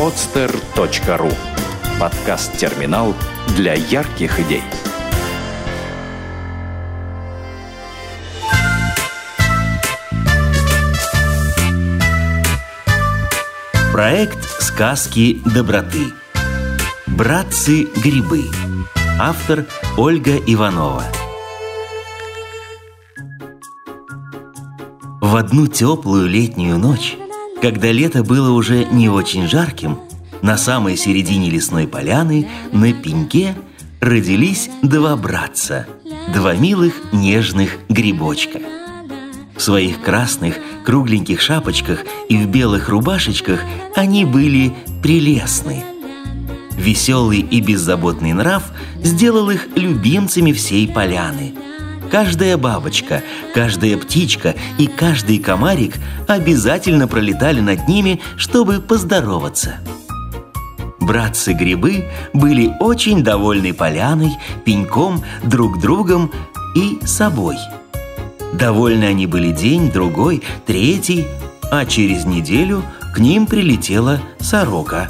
podster.ru Подкаст-терминал для ярких идей. Проект «Сказки доброты». «Братцы-грибы». Автор Ольга Иванова. В одну теплую летнюю ночь, когда лето было уже не очень жарким, на самой середине лесной поляны на пеньке родились два братца, два милых нежных грибочка. В своих красных кругленьких шапочках и в белых рубашечках они были прелестны. Веселый и беззаботный нрав сделал их любимцами всей поляны. Каждая бабочка, каждая птичка и каждый комарик обязательно пролетали над ними, чтобы поздороваться. Братцы-грибы были очень довольны поляной, пеньком, друг другом и собой – Довольны они были день, другой, третий, а через неделю к ним прилетела сорока.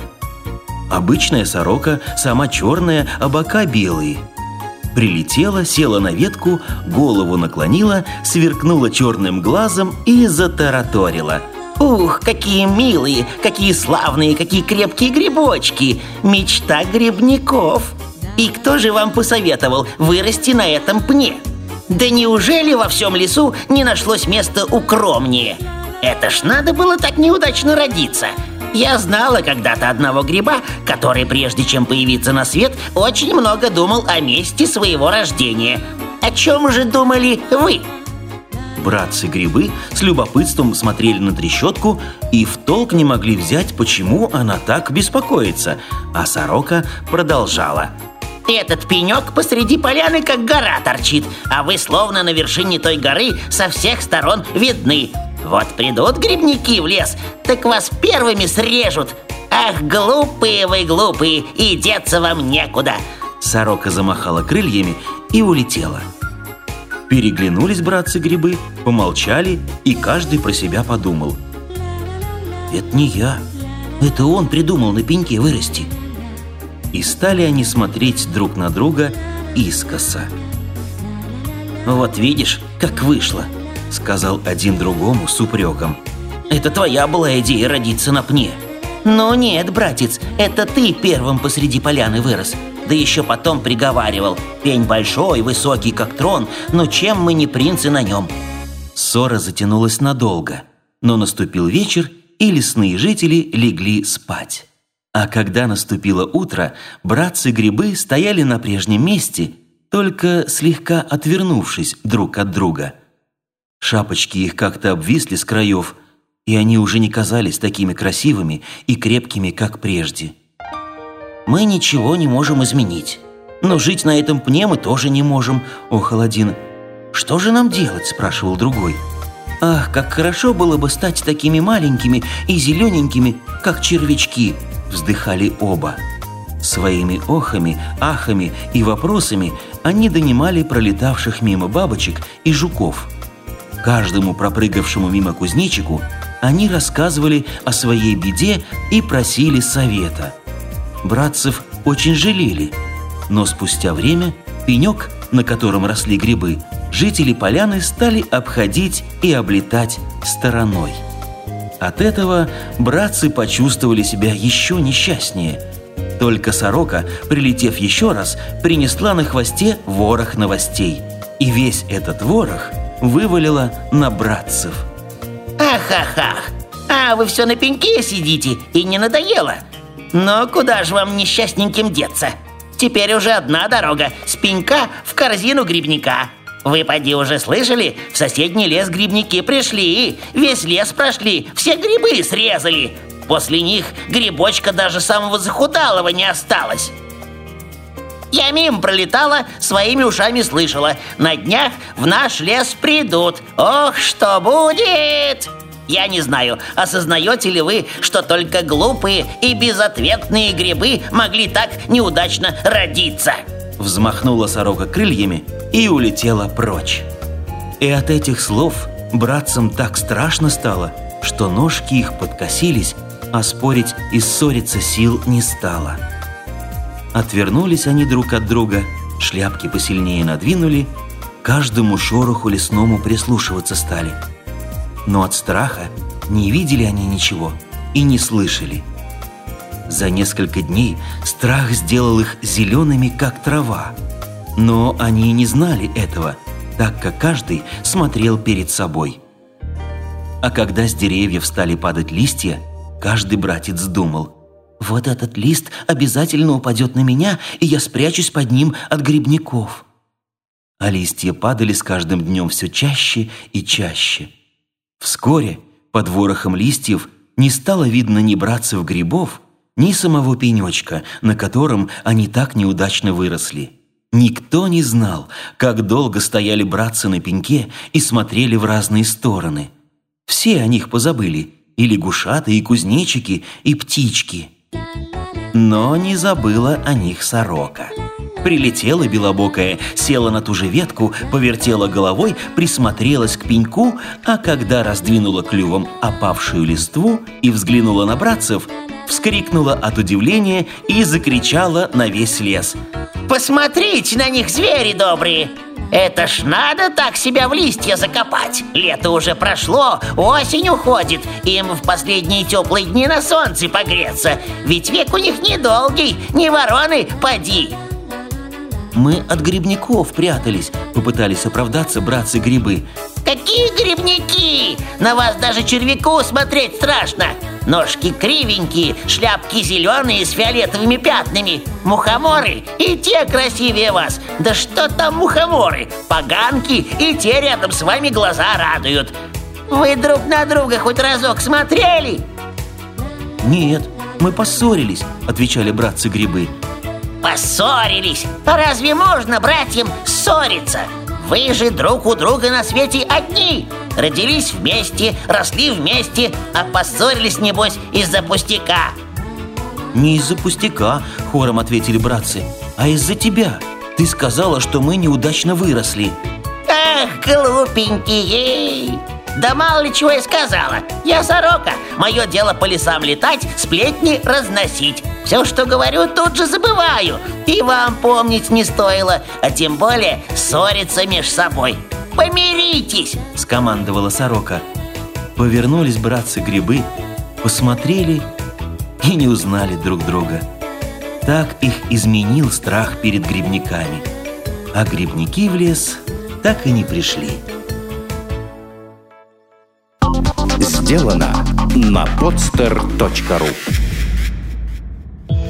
Обычная сорока, сама черная, а бока белые. Прилетела, села на ветку, голову наклонила, сверкнула черным глазом и затараторила. Ух, какие милые, какие славные, какие крепкие грибочки! Мечта грибников! И кто же вам посоветовал вырасти на этом пне? Да неужели во всем лесу не нашлось места укромнее? Это ж надо было так неудачно родиться. Я знала когда-то одного гриба, который, прежде чем появиться на свет, очень много думал о месте своего рождения. О чем же думали вы? Братцы-грибы с любопытством смотрели на трещотку и в толк не могли взять, почему она так беспокоится. А сорока продолжала – этот пенек посреди поляны как гора торчит, а вы словно на вершине той горы со всех сторон видны. Вот придут грибники в лес, так вас первыми срежут. Ах, глупые вы, глупые, и деться вам некуда. Сорока замахала крыльями и улетела. Переглянулись братцы-грибы, помолчали, и каждый про себя подумал. «Это не я, это он придумал на пеньке вырасти». И стали они смотреть друг на друга искоса. «Вот видишь, как вышло», — сказал один другому с упреком. «Это твоя была идея родиться на пне». «Ну нет, братец, это ты первым посреди поляны вырос. Да еще потом приговаривал. Пень большой, высокий, как трон, но чем мы не принцы на нем?» Ссора затянулась надолго, но наступил вечер, и лесные жители легли спать. А когда наступило утро, братцы-грибы стояли на прежнем месте, только слегка отвернувшись друг от друга. Шапочки их как-то обвисли с краев, и они уже не казались такими красивыми и крепкими, как прежде. «Мы ничего не можем изменить, но жить на этом пне мы тоже не можем», – охал один. «Что же нам делать?» – спрашивал другой. «Ах, как хорошо было бы стать такими маленькими и зелененькими, как червячки», вздыхали оба. Своими охами, ахами и вопросами они донимали пролетавших мимо бабочек и жуков. Каждому пропрыгавшему мимо кузнечику они рассказывали о своей беде и просили совета. Братцев очень жалели, но спустя время пенек, на котором росли грибы, жители поляны стали обходить и облетать стороной. От этого братцы почувствовали себя еще несчастнее. Только сорока, прилетев еще раз, принесла на хвосте ворох новостей. И весь этот ворох вывалила на братцев. Ах-ах-ах! А вы все на пеньке сидите и не надоело? Но куда же вам несчастненьким деться? Теперь уже одна дорога с пенька в корзину грибника – вы, поди, уже слышали? В соседний лес грибники пришли, весь лес прошли, все грибы срезали. После них грибочка даже самого захудалого не осталось. Я мимо пролетала, своими ушами слышала. На днях в наш лес придут. Ох, что будет! Я не знаю, осознаете ли вы, что только глупые и безответные грибы могли так неудачно родиться? Взмахнула сорока крыльями и улетела прочь. И от этих слов братцам так страшно стало, что ножки их подкосились, а спорить и ссориться сил не стало. Отвернулись они друг от друга, шляпки посильнее надвинули, каждому шороху лесному прислушиваться стали. Но от страха не видели они ничего и не слышали. За несколько дней страх сделал их зелеными, как трава. Но они не знали этого, так как каждый смотрел перед собой. А когда с деревьев стали падать листья, каждый братец думал, «Вот этот лист обязательно упадет на меня, и я спрячусь под ним от грибников». А листья падали с каждым днем все чаще и чаще. Вскоре под ворохом листьев не стало видно ни братцев грибов, ни самого пенечка, на котором они так неудачно выросли. Никто не знал, как долго стояли братцы на пеньке и смотрели в разные стороны. Все о них позабыли, и лягушаты, и кузнечики, и птички. Но не забыла о них сорока. Прилетела белобокая, села на ту же ветку, повертела головой, присмотрелась к пеньку, а когда раздвинула клювом опавшую листву и взглянула на братцев, вскрикнула от удивления и закричала на весь лес. «Посмотрите на них, звери добрые! Это ж надо так себя в листья закопать! Лето уже прошло, осень уходит, им в последние теплые дни на солнце погреться, ведь век у них недолгий, не вороны, поди!» Мы от грибников прятались, попытались оправдаться братцы-грибы. Какие грибники? На вас даже червяку смотреть страшно. Ножки кривенькие, шляпки зеленые с фиолетовыми пятнами. Мухоморы и те красивее вас. Да что там мухоморы? Поганки и те рядом с вами глаза радуют. Вы друг на друга хоть разок смотрели? Нет, мы поссорились, отвечали братцы-грибы. Поссорились? А разве можно братьям ссориться? Вы же друг у друга на свете одни. Родились вместе, росли вместе А поссорились, небось, из-за пустяка. Не из-за пустяка, хором ответили братцы А из-за тебя. Ты сказала, что мы неудачно выросли. Ах, глупенькие. Да мало ли чего я сказала. Я сорока, мое дело по лесам летать, сплетни разносить Все, что говорю, тут же забываю. И вам помнить не стоило, а тем более ссориться меж собой. Помиритесь, скомандовала сорока. Повернулись братцы-грибы, посмотрели и не узнали друг друга. Так их изменил страх перед грибниками. А грибники в лес так и не пришли. Сделано на podster.ru